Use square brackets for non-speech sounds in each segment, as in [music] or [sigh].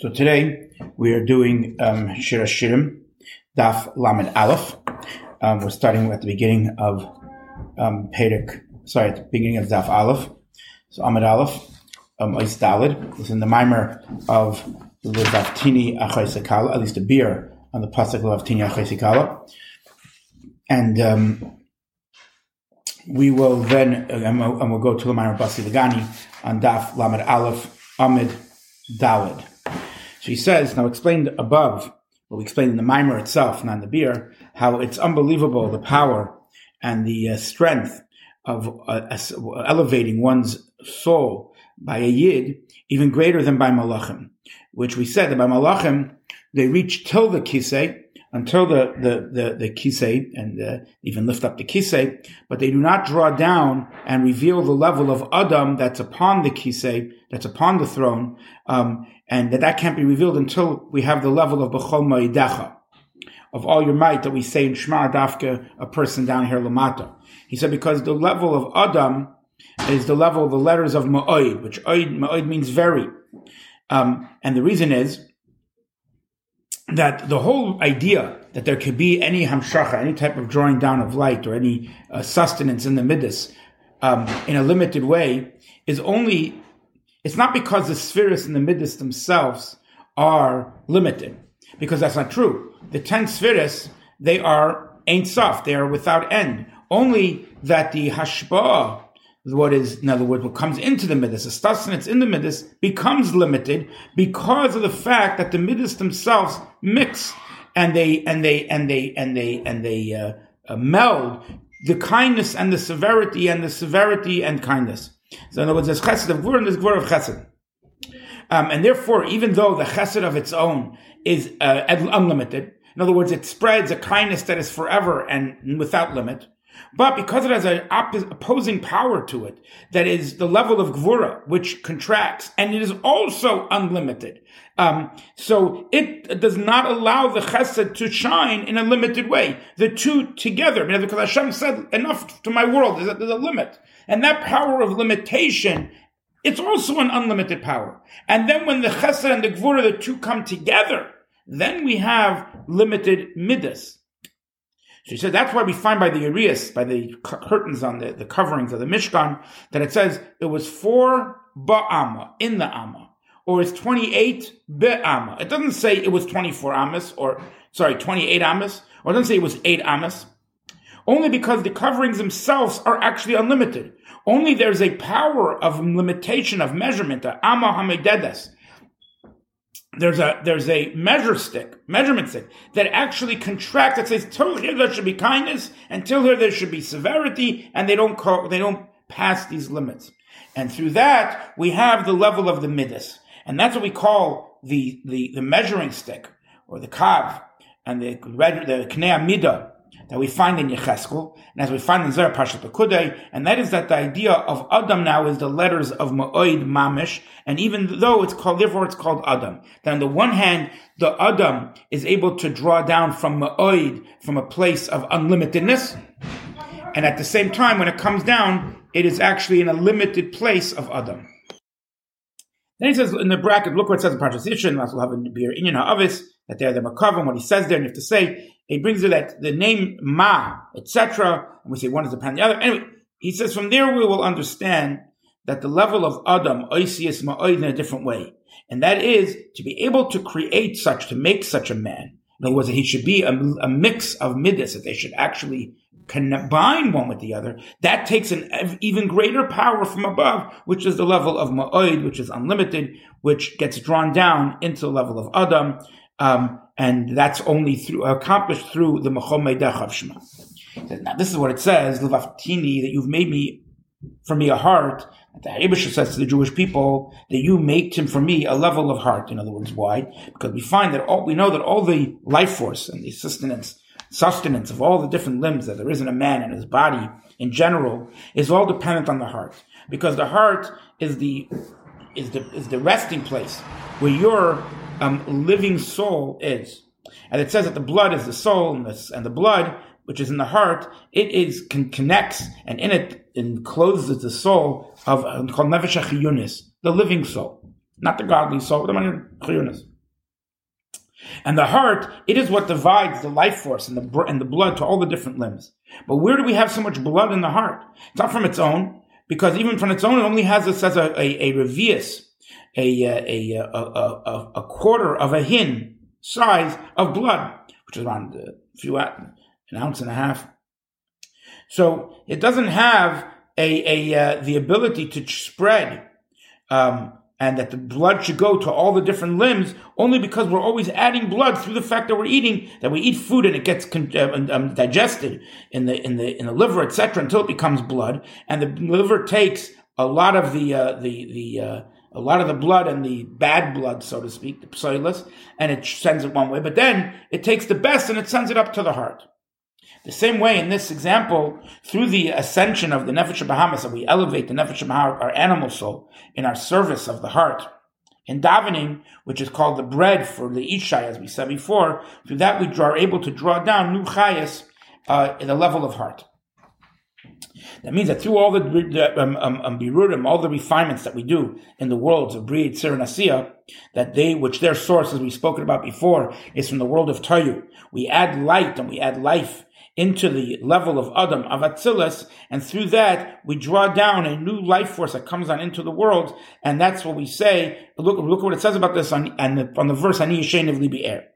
So today we are doing um, Shir Shirim, Daf Lamed Aleph. Um, we're starting at the beginning of um, sorry, at the beginning of Daf Aleph. So Amid Aleph, um, Ois Dalid. It's in the mimer of the Vaftini Achai at least a biur on the Pasuk Vaftini Achai And um, we will then, uh, and we'll, and we'll go to the mimer Basi Lagani on Daf Lamed Aleph, Amid Dalid. So he says, now explained above, what we explained in the mimer itself, not in the biur, how it's unbelievable the power and the uh, strength of uh, elevating one's soul by a yid, even greater than by malachim, which we said that by malachim, they reach till the kisei, until the, the, the, the kisei, and uh, even lift up the kisei, but they do not draw down and reveal the level of Adam that's upon the kisei, that's upon the throne, um, and that that can't be revealed until we have the level of Bechol Ma'idecha, of all your might that we say in Shema Dafka, a person down here, Lamata. He said, because the level of Adam is the level of the letters of Ma'oid, which Ma'oid means very. Um, and the reason is that the whole idea that there could be any hamshacha, any type of drawing down of light or any uh, sustenance in the midas um, in a limited way is only, it's not because the spheres in the midas themselves are limited, because that's not true. The 10 spheres, they are Ein Sof, they are without end. Only that the hashbah what is, in other words, what comes into the midas, the sustenance in the midas, becomes limited because of the fact that the midas themselves mix and they and they and they and they and they uh, uh, meld the kindness and the severity and the severity and kindness. So in other words, there's chesed of gvur and there's gvur of chesed. Um, and therefore, even though the chesed of its own is uh, unlimited, in other words, it spreads a kindness that is forever and without limit, but because it has an opposing power to it, that is the level of gvura, which contracts, and it is also unlimited. Um, so it does not allow the chesed to shine in a limited way. The two together, because Hashem said, enough to my world, there's a, there's a limit. And that power of limitation, it's also an unlimited power. And then when the chesed and the gvura, the two come together, then we have limited midas. So he said that's why we find by the Urias, by the curtains on the, the coverings of the Mishkan, that it says it was four ba'ama, in the amma, or it's 28 be'ama. It doesn't say it was 24 amas, or, sorry, 28 amas, or it doesn't say it was 8 amas. Only because the coverings themselves are actually unlimited. Only there's a power of limitation of measurement, the amma hamededes, there's a there's a measure stick, measurement stick that actually contracts. That says till here there should be kindness, and until here there should be severity, and they don't call, they don't pass these limits. And through that we have the level of the midas, and that's what we call the the, the measuring stick or the kav and the the knei midah that we find in Yecheskel, and as we find in Zohar Pashat Pekudei, and that is that the idea of Adam now is the letters of Ma'oid Mamish, and even though it's called, therefore it's called Adam. That on the one hand, the Adam is able to draw down from Ma'oid, from a place of unlimitedness, and at the same time, when it comes down, it is actually in a limited place of Adam. Then he says in the bracket, look what it says in Parshas Yishin, that they're the Makavim, what he says there, and you have to say, he brings it that the name Ma, etc., and we say one is upon the other. Anyway, he says from there we will understand that the level of Adam, Oisius Ma'oid in a different way. And that is to be able to create such, to make such a man. In other words, that he should be a, a mix of midas, that they should actually combine one with the other. That takes an even greater power from above, which is the level of Ma'oid, which is unlimited, which gets drawn down into the level of Adam. Um, and that's only through accomplished through the Mechomedech of Shema. Now, this is what it says, Levaftini, that you've made me for me a heart. The Abish says to the Jewish people that you made him for me a level of heart. In other words, why? Because we find that all we know that all the life force and the sustenance, sustenance of all the different limbs that there is in a man and his body in general is all dependent on the heart. Because the heart is the is the is the resting place where your um, living soul is. And it says that the blood is the soul, and the, and the blood, which is in the heart, it is can, connects and in it encloses the soul of um, called nefesh the living soul, not the godly soul, the chiyunis. And the heart, it is what divides the life force and the, and the blood to all the different limbs. But where do we have so much blood in the heart? It's not from its own, because even from its own, it only has, it as a, a, a revius, a, a, a, a, a, quarter of a hin size of blood, which is around a few, an ounce and a half. So it doesn't have a, a uh, the ability to spread um, and that the blood should go to all the different limbs only because we're always adding blood through the fact that we're eating that we eat food and it gets con- uh, um, digested in the in the in the liver etc until it becomes blood and the liver takes a lot of the uh, the the uh, a lot of the blood and the bad blood so to speak the psoilus and it sends it one way but then it takes the best and it sends it up to the heart the same way in this example, through the ascension of the Nefesh Bahamas, that we elevate the Nefesh Bahamas, our animal soul, in our service of the heart. In davening, which is called the bread for the Ishai, as we said before, through that we are able to draw down new chayas uh, in the level of heart. That means that through all the, the um, um, um, birurim, all the refinements that we do in the worlds of Brid, Sir, and Asiya, that they, which their source, as we've spoken about before, is from the world of Tayu. We add light and we add life into the level of Adam, of Atzilus, and through that we draw down a new life force that comes on into the world, and that's what we say. Look, look what it says about this on, on the, on the verse, Ani Yishen of Libi Er.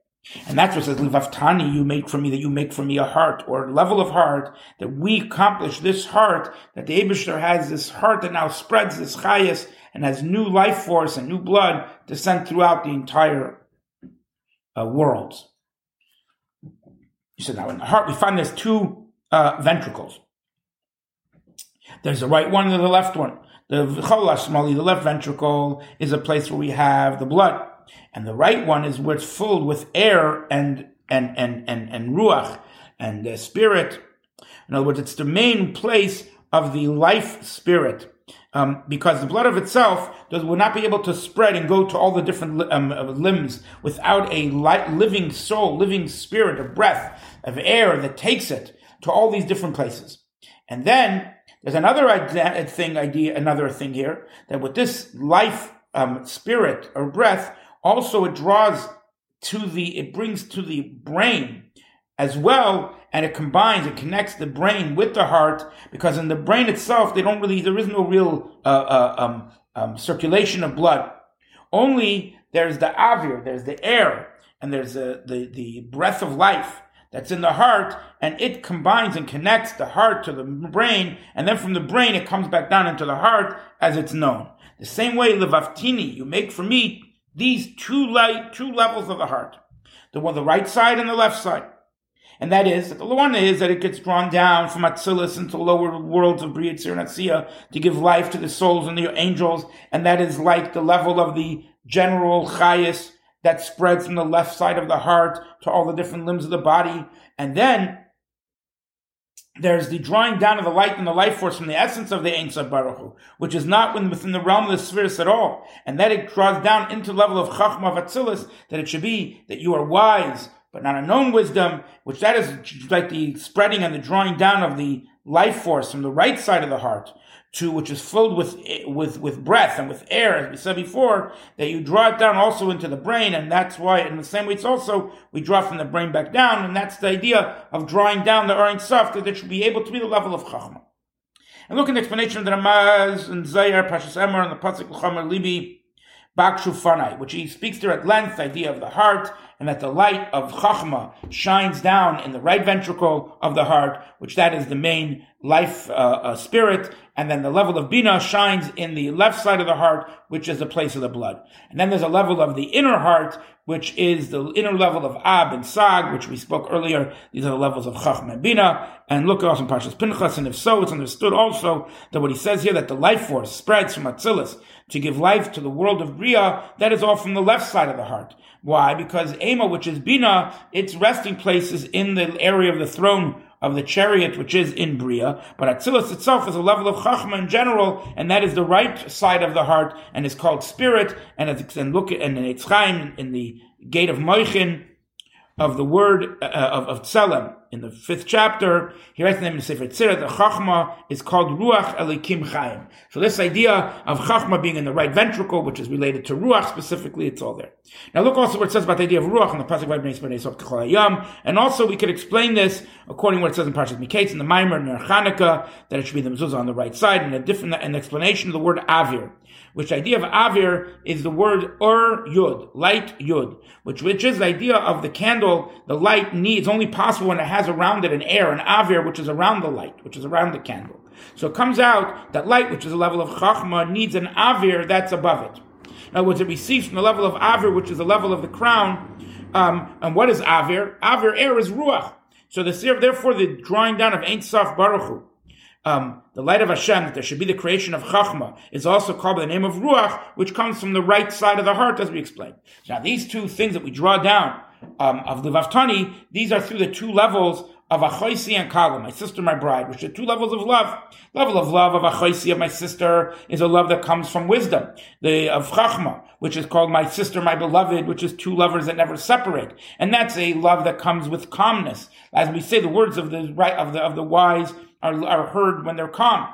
And that's what says, Livaftani, you make for me, that you make for me a heart, or level of heart, that we accomplish this heart, that the Abishter has this heart that now spreads this chayas, and has new life force and new blood to send throughout the entire uh, world. You said now in the heart we find there's two uh, ventricles. There's the right one and the left one. The the left ventricle, is a place where we have the blood, and the right one is where it's filled with air and and and and and ruach and uh, spirit. In other words, it's the main place of the life spirit. Um, because the blood of itself does, will not be able to spread and go to all the different um, uh, limbs without a light, living soul, living spirit, a breath of air that takes it to all these different places. And then there's another thing, idea, another thing here that with this life um, spirit or breath, also it draws to the, it brings to the brain as well and it combines, it connects the brain with the heart, because in the brain itself, they don't really, there is no real uh, uh, um, um, circulation of blood. Only there's the avir, there's the air, and there's the, the, the breath of life that's in the heart, and it combines and connects the heart to the brain, and then from the brain it comes back down into the heart as it's known. The same way, levaftini, you make for me these two light, two levels of the heart. The one, the right side and the left side. And that is the one is that it gets drawn down from Atzilus into lower worlds of Bria Tzir and Asiya to give life to the souls and the angels, and that is like the level of the general chayas that spreads from the left side of the heart to all the different limbs of the body. And then there's the drawing down of the light and the life force from the essence of the Ein Sof Baruch Hu, which is not within the realm of the spheres at all. And that it draws down into the level of Chachma of Atzilus, that it should be that you are wise, but not a known wisdom, which that is like the spreading and the drawing down of the life force from the right side of the heart to which is filled with with with breath and with air, as we said before, that you draw it down also into the brain, and that's why in the same way it's also we draw from the brain back down, and that's the idea of drawing down the Ein Sof that it should be able to be the level of Chachma. And look at the explanation of the Ramaz and Zayar, Pashas Emor, and the Pasuk L'Chomer Libi, Bakshu Fanai, which he speaks there at length, the idea of the heart, and that the light of Chachma shines down in the right ventricle of the heart, which that is the main life uh, uh, spirit, and then the level of Bina shines in the left side of the heart, which is the place of the blood. And then there's a level of the inner heart, which is the inner level of Ab and Sag, which we spoke earlier. These are the levels of Chachma and Bina. And look also in Pashas Pinchas, and if so, it's understood also that what he says here, that the life force spreads from Atzilus to give life to the world of Bria, that is all from the left side of the heart. Why? Because Ema, which is Bina, its resting place is in the area of the throne of the chariot, which is in Bria, but Atzilus itself is a level of Chachma in general, and that is the right side of the heart, and is called spirit, and, it's, and look, and Eitz Chaim in the gate of Moichin, of the word uh, of, of in the fifth chapter, he writes the name of the Sefer Yetzira, the Chachma is called Ruach Elikim Chaim. So this idea of Chachma being in the right ventricle, which is related to Ruach specifically, it's all there. Now look also what it says about the idea of Ruach in the Pasuk Vayim and also we could explain this according to what it says in Parshat Miketz in the Maimer Ner Chanukah, that it should be the mezuzah on the right side, and a different an explanation of the word Avir which idea of avir is the word ur yud, light yud, which, which is the idea of the candle, the light needs only possible when it has around it an air, an avir, which is around the light, which is around the candle. So it comes out that light, which is a level of chachma, needs an avir that's above it. In other words, it receives from the level of avir, which is the level of the crown. Um, and what is avir? Avir, air is ruach. So the, therefore the drawing down of Ein Sof Baruch Hu, um, the light of Hashem, that there should be the creation of Chachma, is also called by the name of Ruach, which comes from the right side of the heart, as we explained. Now, these two things that we draw down um, of Livaftani, these are through the two levels of Achoisi and Kala, my sister, my bride, which are two levels of love. Level of love of Achoisi of my sister is a love that comes from wisdom. The of Chachma, which is called my sister, my beloved, which is two lovers that never separate, and that's a love that comes with calmness. As we say, the words of the right of the of the wise are, are heard when they're calm.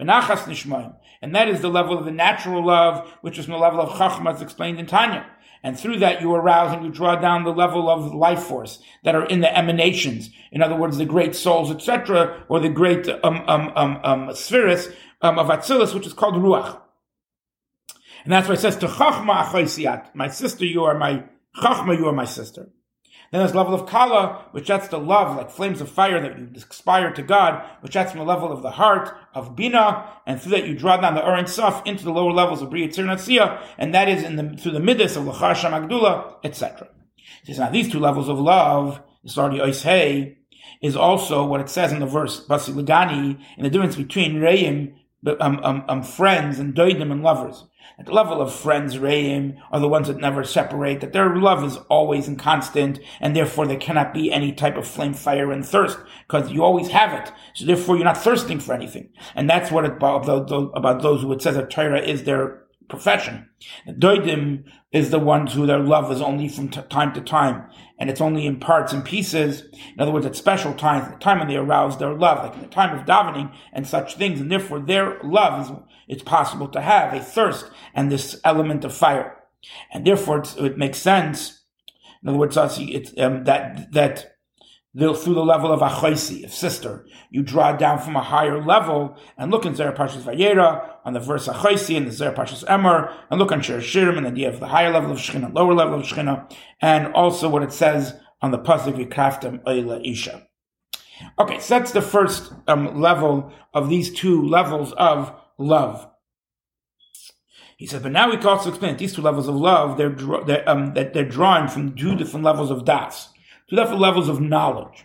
Menachas nishmayim. And that is the level of the natural love, which is the level of chachma, as explained in Tanya. And through that, you arouse and you draw down the level of life force that are in the emanations. In other words, the great souls, etc., or the great um, um, um, um, spheres um, of Atzilus, which is called Ruach. And that's why it says to Chachma my sister, you are my Chachma, you are my sister. Then there's level of kala, which that's the love, like flames of fire that you aspire to God, which that's from the level of the heart of bina, and through that you draw down the Urin Saf into the lower levels of Bria Tzir and that is in the, through the midas of Lachar Magdula, etc. So now these two levels of love, this already Oishei, is also what it says in the verse, Basi Lagani, in the difference between Reim, um, um, um, friends, and Doidim, and lovers. At the level of friends, Reim, are the ones that never separate, that their love is always and constant, and therefore there cannot be any type of flame, fire, and thirst, because you always have it. So therefore you're not thirsting for anything. And that's what it, about, about those who it says that Torah is their profession. Doidim is the ones who their love is only from t- time to time, and it's only in parts and pieces. In other words, at special times, the time when they arouse their love, like in the time of davening and such things, and therefore their love is it's possible to have a thirst and this element of fire, and therefore it makes sense. In other words, it's um, that that through the level of achoisi, of sister, you draw down from a higher level and look in Zohar Pashas Vayera on the verse achoisi and the Zohar Pashas and look on Shir Shirim and the idea of the higher level of Shechina, lower level of Shechina, and also what it says on the pasuk Yikraftem Oila Isha. Okay, so that's the first um, level of these two levels of love. He says, but now we can also explain these two levels of love, they're, they're, um, that they're drawing from two different levels of das different levels of knowledge.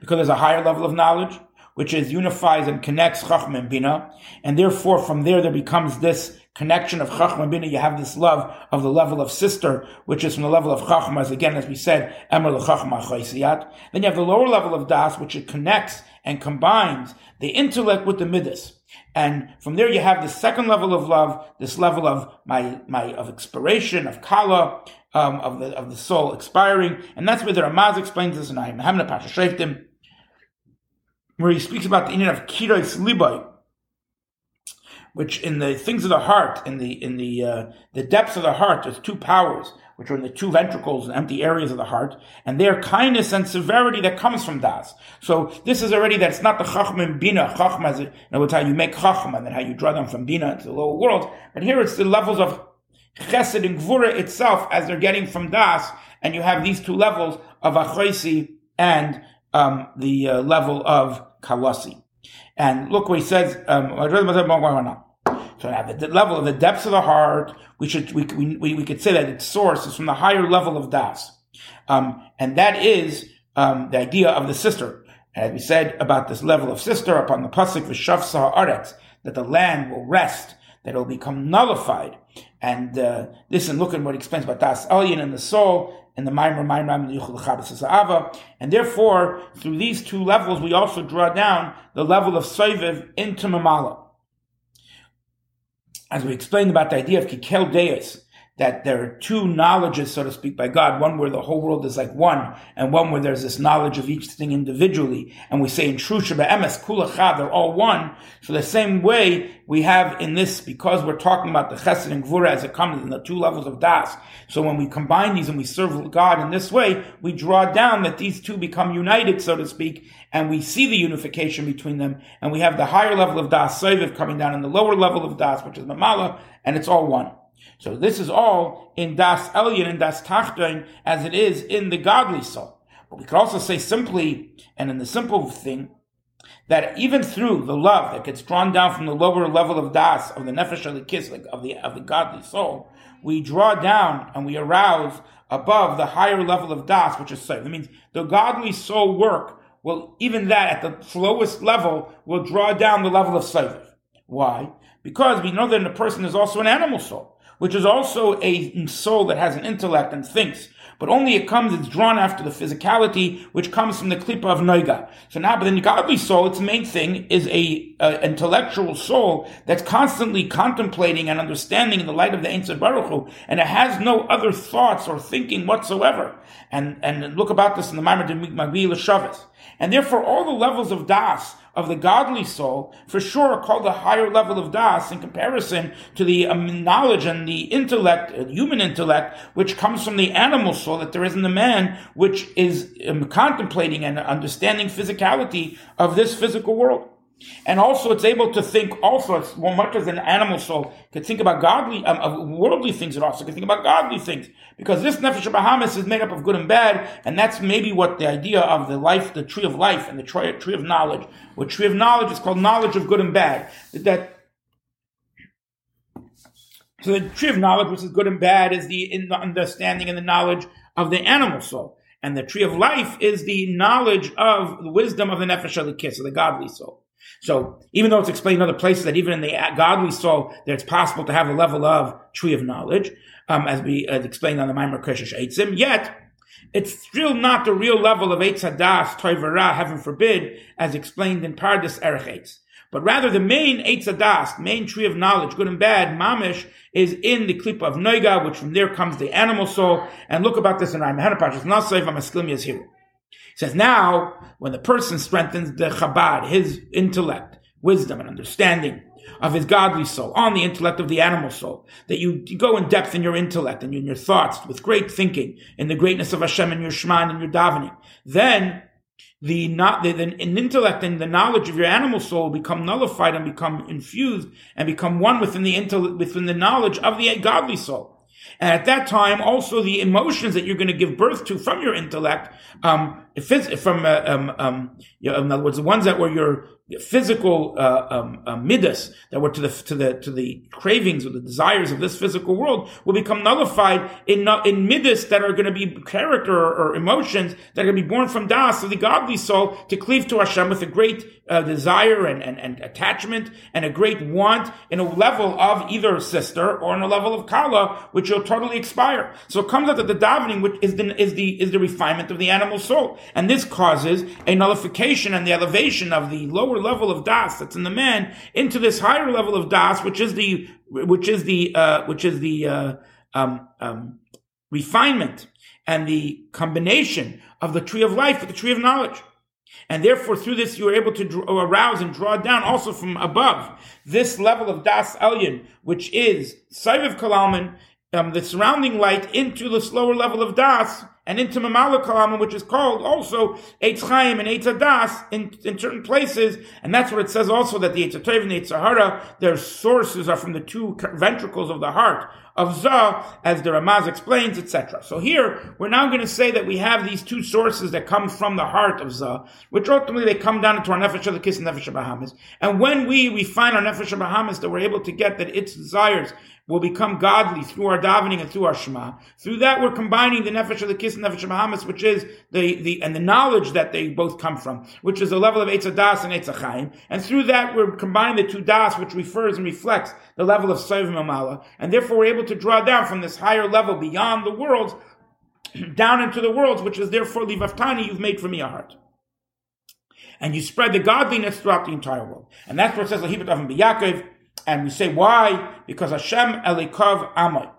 Because there's a higher level of knowledge, which is unifies and connects Chachma and Bina, and therefore from there there becomes this connection of Chachma and Bina. You have this love of the level of sister, which is from the level of Chachma, as again, as we said, Emer Chachma Then you have the lower level of Das, which it connects and combines the intellect with the midas. And from there you have the second level of love, this level of my, my, of expiration, of kala, um, of the, of the soul expiring. And that's where the Ramaz explains this in Hamna Pasha Shreiftim, where he speaks about the Indian of kiros liboy, which in the things of the heart, in the, in the, uh, the depths of the heart, there's two powers which are in the two ventricles and empty areas of the heart, and their kindness and severity that comes from das. So this is already that it's not the chachma and bina. Chachma is, other words, how you make chachma, and then how you draw them from bina into the lower world. But here it's the levels of chesed and gvura itself as they're getting from das, and you have these two levels of achoisi and um, the uh, level of kawasi. And look what he says. Um, so at the level of the depths of the heart, we should we we, we could say that its source is from the higher level of das, um, and that is um, the idea of the sister. As we said about this level of sister upon the pasuk v'shav aretz, that the land will rest, that it will become nullified, and uh, and look at what he explains about das Elyon and the soul and the Maimer Maimer and the Yuchel and therefore through these two levels we also draw down the level of Soiviv into Mamala. As we explained about the idea of Kikel Deus, that there are two knowledges, so to speak, by God. One where the whole world is like one, and one where there's this knowledge of each thing individually. And we say in true Shabbat Emes, Kulachad, they're all one. So the same way we have in this, because we're talking about the Chesed and Gvura as it comes in the two levels of Das. So when we combine these and we serve God in this way, we draw down that these two become united, so to speak, and we see the unification between them, and we have the higher level of Das Soviv coming down in the lower level of Das, which is Mamala, and it's all one. So this is all in Das Elyon and Das Tachton as it is in the godly soul. But we could also say simply, and in the simple thing, that even through the love that gets drawn down from the lower level of das of the nefesh of kiss of the of the godly soul, we draw down and we arouse above the higher level of das, which is safe. That means the godly soul work will even that at the lowest level will draw down the level of safe. Why? Because we know that a person is also an animal soul which is also a soul that has an intellect and thinks. But only it comes, it's drawn after the physicality, which comes from the klipa of noiga. So now, but then the godly soul, its main thing is a, a, intellectual soul that's constantly contemplating and understanding in the light of the Ein Baruch Hu, and it has no other thoughts or thinking whatsoever. And and look about this in the Maimar de Magbi Shabbos. And therefore, all the levels of das of the godly soul, for sure called a higher level of das in comparison to the um, knowledge and the intellect, uh, human intellect, which comes from the animal soul that there is in the man, which is um, contemplating and understanding physicality of this physical world. And also, it's able to think also well, much as an animal soul can think about godly, um, worldly things. It also can think about godly things because this nefesh Bahamas is made up of good and bad, and that's maybe what the idea of the life, the tree of life, and the tree, of knowledge. What tree of knowledge is called knowledge of good and bad. That so the tree of knowledge, which is good and bad, is the, the understanding and the knowledge of the animal soul. And the tree of life is the knowledge of the wisdom of the nefesh the kiss, of the godly soul. So even though it's explained in other places that even in the godly soul, that it's possible to have a level of tree of knowledge, um, as we as explained on the Maimar Keshesh Eitzim, yet it's still not the real level of Eitz Hadas, Toivara, heaven forbid, as explained in Pardes Erech But rather the main Eitz Hadas, main tree of knowledge, good and bad, Mamish, is in the clip of Noiga, which from there comes the animal soul. And look about this in Rambam Hanapach, not safe, I'm a here says now, when the person strengthens the Chabad, his intellect, wisdom, and understanding of his godly soul on the intellect of the animal soul, that you, you go in depth in your intellect and in your thoughts with great thinking in the greatness of Hashem and your Shema and your davening, then the not the, the intellect and the knowledge of your animal soul become nullified and become infused and become one within the intellect within the knowledge of the godly soul. And at that time, also the emotions that you're going to give birth to from your intellect, um, from uh, um, um, you know, in other words, the ones that were your physical uh, um, uh, midas that were to the to the to the cravings or the desires of this physical world will become nullified in in midas that are going to be character or, or, emotions that are going to be born from das of the godly soul to cleave to Hashem with a great uh, desire and, and, and attachment and a great want in a level of either sister or in a level of kala which will totally expire. So it comes out that the davening which is the is the is the refinement of the animal soul, and this causes a nullification and the elevation of the lower lower level of das that's in the man into this higher level of das, which is the which is the uh, which is the uh, um, um, refinement and the combination of the tree of life with the tree of knowledge. And therefore, through this, you are able to draw, arouse and draw down also from above this level of Das Elyon, which is Saiviv Kalalman, um, the surrounding light, into the slower level of Das, and into Mamala Kalama, which is called also Eitz Chaim and Eitz Adas in, in certain places. And that's what it says also that the Eitz and the Eitz Sahara, their sources are from the two ventricles of the heart of Zah, as the Ramaz explains, etc. So here, we're now going to say that we have these two sources that come from the heart of Zah, which ultimately they come down into our Nefesh of the Kiss and Nefesh of Bahamas. And when we refine our Nefesh of Bahamas, that we're able to get that its desires will become godly through our davening and through our Shema. Through that, we're combining the nefesh of the kiss and nefesh of Bahamas, which is the, the, and the knowledge that they both come from, which is the level of Das and Eitzachaim. And through that, we're combining the two Das, which refers and reflects the level of Saiv Mamala. And therefore, we're able to draw down from this higher level beyond the worlds, [clears throat] down into the worlds, which is therefore Livaftani, you've made for me a heart and you spread the godliness throughout the entire world. And that's what it says, Lahibet Avim B'Yakov, and we say why? Because Hashem Elikov Amoy.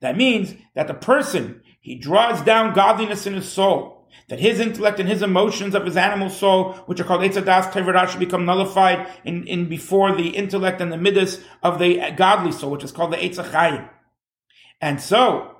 That means that the person, he draws down godliness in his soul that his intellect and his emotions of his animal soul, which are called Eitzadas Tevirah, should become nullified in, in before the intellect and the midas of the godly soul, which is called the Eitzachayim. And so,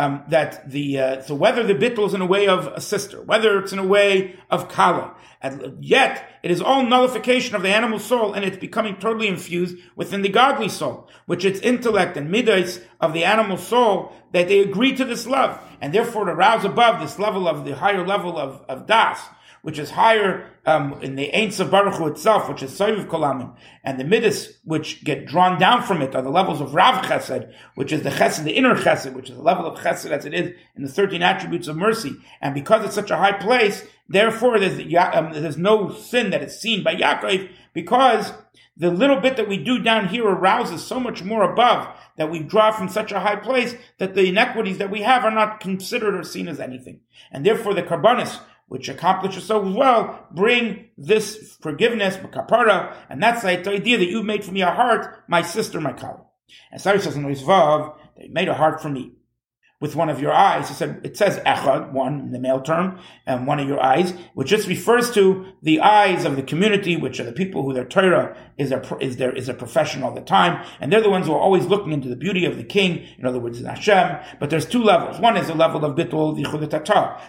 um, that the uh, so whether the bittul is in a way of a sister, whether it's in a way of kala, and yet it is all nullification of the animal soul, and it's becoming totally infused within the godly soul, which its intellect and midas of the animal soul that they agree to this love, and therefore to rouse above this level of the higher level of, of das, which is higher um, in the Ein of Baruch Hu itself, which is Soiv Kolamin, and the Midas, which get drawn down from it, are the levels of Rav Chesed, which is the Chesed, the inner Chesed, which is the level of Chesed as it is in the 13 attributes of mercy. And because it's such a high place, therefore there's, um, there's no sin that is seen by Yaakov, because the little bit that we do down here arouses so much more above that we draw from such a high place that the inequities that we have are not considered or seen as anything. And therefore the Karbanis, which accomplishes so well, bring this forgiveness, kapara, and that's the idea that you made for me a heart, my sister, my colleague. And Sari says in Rizvav, they made a heart for me with one of your eyes. He said, it says echad, one in the male term, and one of your eyes, which just refers to the eyes of the community, which are the people who their Torah is their, is their, is a profession all the time. And they're the ones who are always looking into the beauty of the king. In other words, in Hashem. But there's two levels. One is the level of bittul v'chudatata,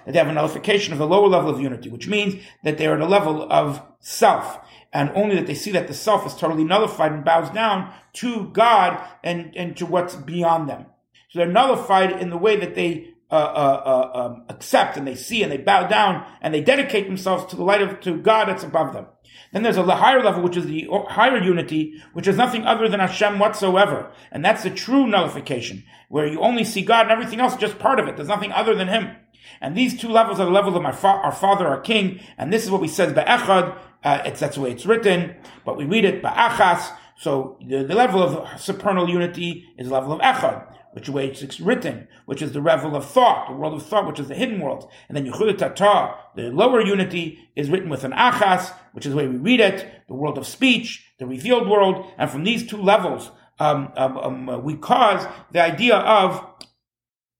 that they have a nullification of the lower level of unity, which means that they are at a level of self and only that they see that the self is totally nullified and bows down to God and, and to what's beyond them. So they're nullified in the way that they uh, uh, uh, um, accept and they see and they bow down and they dedicate themselves to the light of to God that's above them. Then there's a higher level, which is the higher unity, which is nothing other than Hashem whatsoever, and that's the true nullification, where you only see God and everything else just part of it. There's nothing other than Him. And these two levels are the level of my fa- our Father, our King, and this is what we said be'echad. Uh, it's that's the way it's written, but we read it ba'achas. So the, the level of supernal unity is the level of echad which way it's written, which is the level of thought, the world of thought, which is the hidden world. And then Yehuda Tata, the lower unity, is written with an achas, which is the way we read it, the world of speech, the revealed world. And from these two levels, um, um, um, uh, we cause the idea of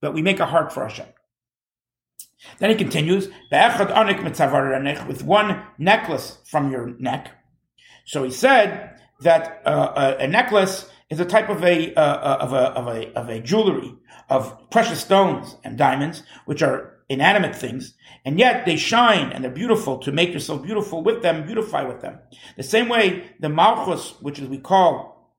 that we make a heart for Hashem. Then he continues, with one necklace from your neck. So he said that uh, a, a necklace is a type of a, uh, uh, of a, of a, of a jewelry of precious stones and diamonds, which are inanimate things, and yet they shine and they're beautiful to make yourself beautiful with them, beautify with them. The same way the malchus, which is we call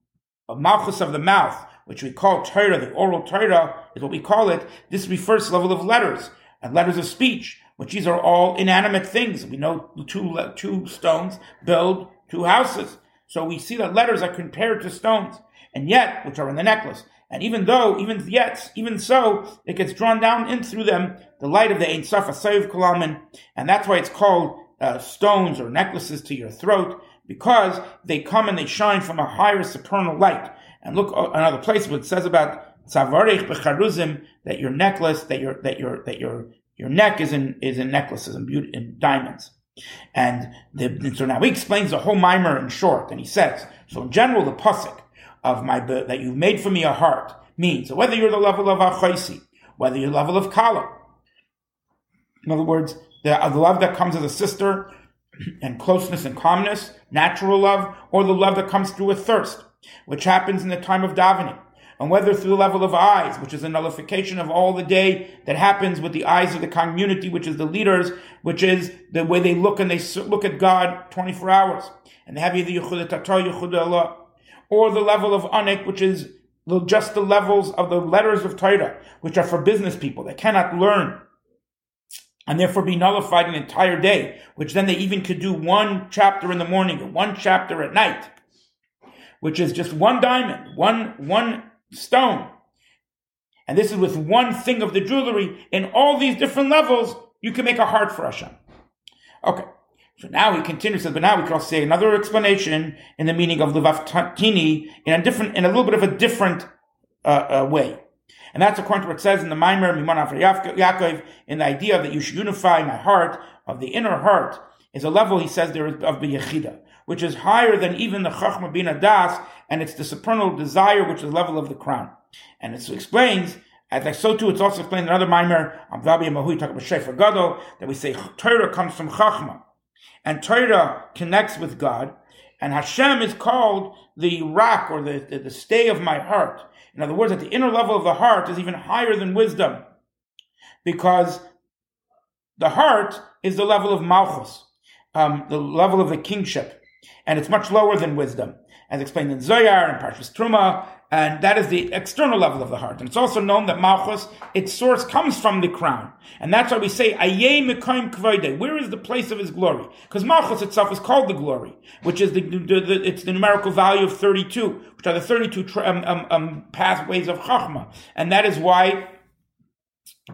a malchus of the mouth, which we call Torah, the oral Torah is what we call it. This refers to level of letters and letters of speech, which these are all inanimate things. We know two, two stones build two houses. So we see that letters are compared to stones and yet, which are in the necklace. And even though, even yet, even so, it gets drawn down in through them the light of the Ein Sof Asayiv Kalaman, and that's why it's called uh, stones or necklaces to your throat, because they come and they shine from a higher supernal light. And look uh, another place what it says about Tzavarech Becharuzim, that your necklace, that your that your that your your neck is in is in necklaces and beauty in diamonds. And the, so now he explains the whole mimer in short, and he says, so in general, the pasuk of my that you've made for me a heart means whether you're the level of achaisi, whether you're the level of kala. In other words, the, uh, the love that comes as a sister and closeness and calmness, natural love, or the love that comes through a thirst, which happens in the time of davening. And whether through the level of eyes, which is a nullification of all the day that happens with the eyes of the community, which is the leaders, which is the way they look and they look at God 24 hours. And they have either Yehuda Tata, Yehuda Allah or the level of anik, which is just the levels of the letters of Torah, which are for business people that cannot learn and therefore be nullified an entire day, which then they even could do one chapter in the morning and one chapter at night, which is just one diamond, one, one stone. And this is with one thing of the jewelry. In all these different levels, you can make a heart for Hashem. Okay. So now he continues, but now we can also say another explanation in the meaning of Levaftini in a different, in a little bit of a different uh, uh, way. And that's according to what it says in the Maimer Mimon Yaakov, in the idea that you should unify my heart, of the inner heart, is a level, he says, there of the Yechida, which is higher than even the Chachma Bina Das, and it's the supernal desire, which is the level of the crown. And it explains, as so too, it's also explained in another Vabi and Mahui, talk about Shefer Gadol, that we say Torah comes from Chachma. And Torah connects with God, and Hashem is called the rock or the, the, the stay of my heart. In other words, that the inner level of the heart is even higher than wisdom. Because the heart is the level of Malchus, um, the level of the kingship. And it's much lower than wisdom, as explained in Zoyar and Parshas Truma and that is the external level of the heart. And it's also known that Malchus, its source comes from the crown. And that's why we say, Aye Mekayim. Where is the place of his glory? Because Malchus itself is called the glory, which is the, the, the, it's the numerical value of 32, which are the 32 um, um, um, pathways of Chachma. And that is why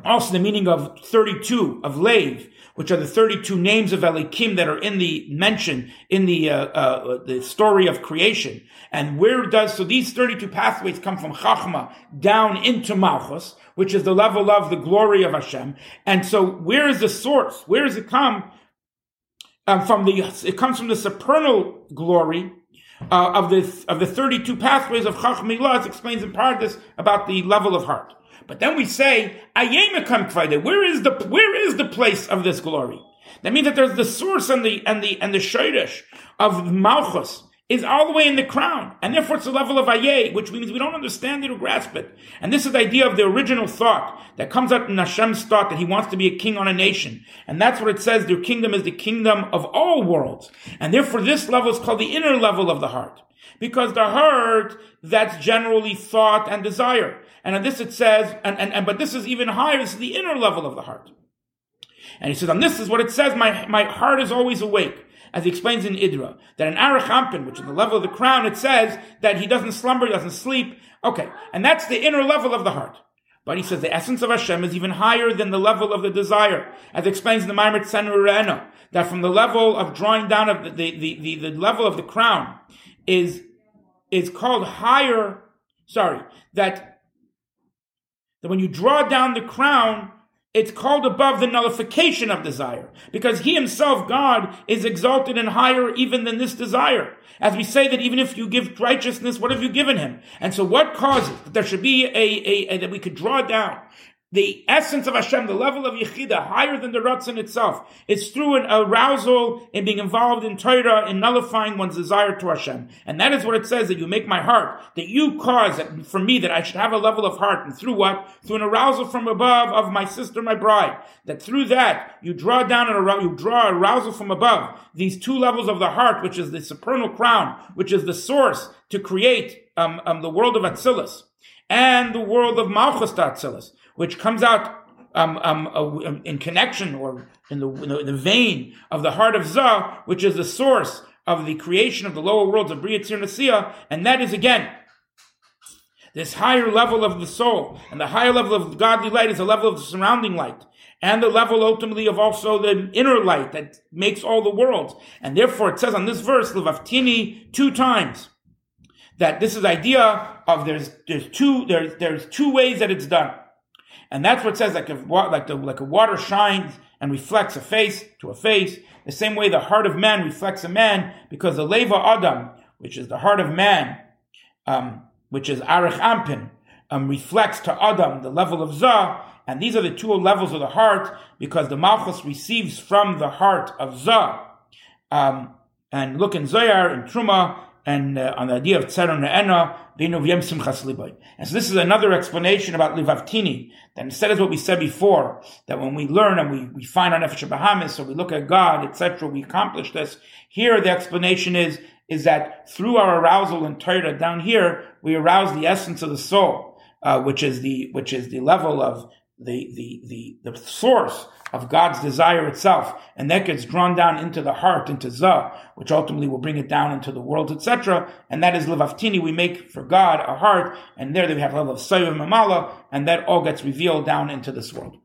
also the meaning of 32 of Lev, which are the 32 names of Elikim that are in the mention in the uh, uh, the story of creation. And where does so these 32 pathways come from Chachma down into Malchus, which is the level of the glory of Hashem. And so where is the source? Where does it come? Um, from the it comes from the supernal glory uh, of the of the 32 pathways of Chachma. It explains in part this about the level of heart. But then we say, where is the where is the place of this glory? That means that there's the source and the and the and the of Malchus is all the way in the crown, and therefore it's the level of Aye, which means we don't understand it or grasp it. And this is the idea of the original thought that comes out in Hashem's thought that He wants to be a king on a nation, and that's what it says. Their kingdom is the kingdom of all worlds, and therefore this level is called the inner level of the heart, because the heart that's generally thought and desire. And this it says, and, and, and but this is even higher, this is the inner level of the heart. And he says, on this is what it says, my, my heart is always awake. As he explains in Idra, that in Arachampin, which is the level of the crown, it says that he doesn't slumber, he doesn't sleep. Okay. And that's the inner level of the heart. But he says the essence of Hashem is even higher than the level of the desire, as explains in the Maimer Tzenurena, that from the level of drawing down of the, the, the, the, the level of the crown is, is called higher, sorry, that that when you draw down the crown, it's called above the nullification of desire. Because he himself, God, is exalted and higher even than this desire. As we say that even if you give righteousness, what have you given him? And so what causes that there should be a, a, a that we could draw down the essence of Hashem, the level of Yechida, higher than the Ratzon itself, is through an arousal in being involved in Torah, in nullifying one's desire to Hashem. And that is what it says, that you make my heart, that you cause that for me, that I should have a level of heart. And through what? Through an arousal from above of my sister, my bride. That through that, you draw down and arousal, you draw arousal from above. These two levels of the heart, which is the supernal crown, which is the source to create um, um, the world of Atzilus and the world of Malchus Atzilus which comes out um, um, uh, in connection or in the, in the, vein of the heart of Zah, which is the source of the creation of the lower worlds of Bria and that is again this higher level of the soul, and the higher level of godly light is the level of the surrounding light, and the level ultimately of also the inner light that makes all the worlds. And therefore it says on this verse, Levaftini, two times, that this is idea of there's, there's two, there's, there's two ways that it's done. And that's what says like, if, like, the, like a water shines and reflects a face to a face, the same way the heart of man reflects a man, because the leva adam, which is the heart of man, um, which is arich ampin, um, reflects to adam the level of zah, and these are the two levels of the heart, because the malchus receives from the heart of zah. Um, and look in Zoyar and Truma, and uh, on the idea of Tzara Ne'ena, and so this is another explanation about Livavtini, that instead of what we said before, that when we learn and we, we find our Nefesh Bahamis, or we look at God, etc., we accomplish this. Here the explanation is, is that through our arousal in Torah down here, we arouse the essence of the soul, uh, which is the, which is the level of the, the, the, the source of God's desire itself, and that gets drawn down into the heart, into Zah, which ultimately will bring it down into the world, etc. And that is Levaftini, we make for God a heart, and there we have level of Sayyid Mamala, and that all gets revealed down into this world.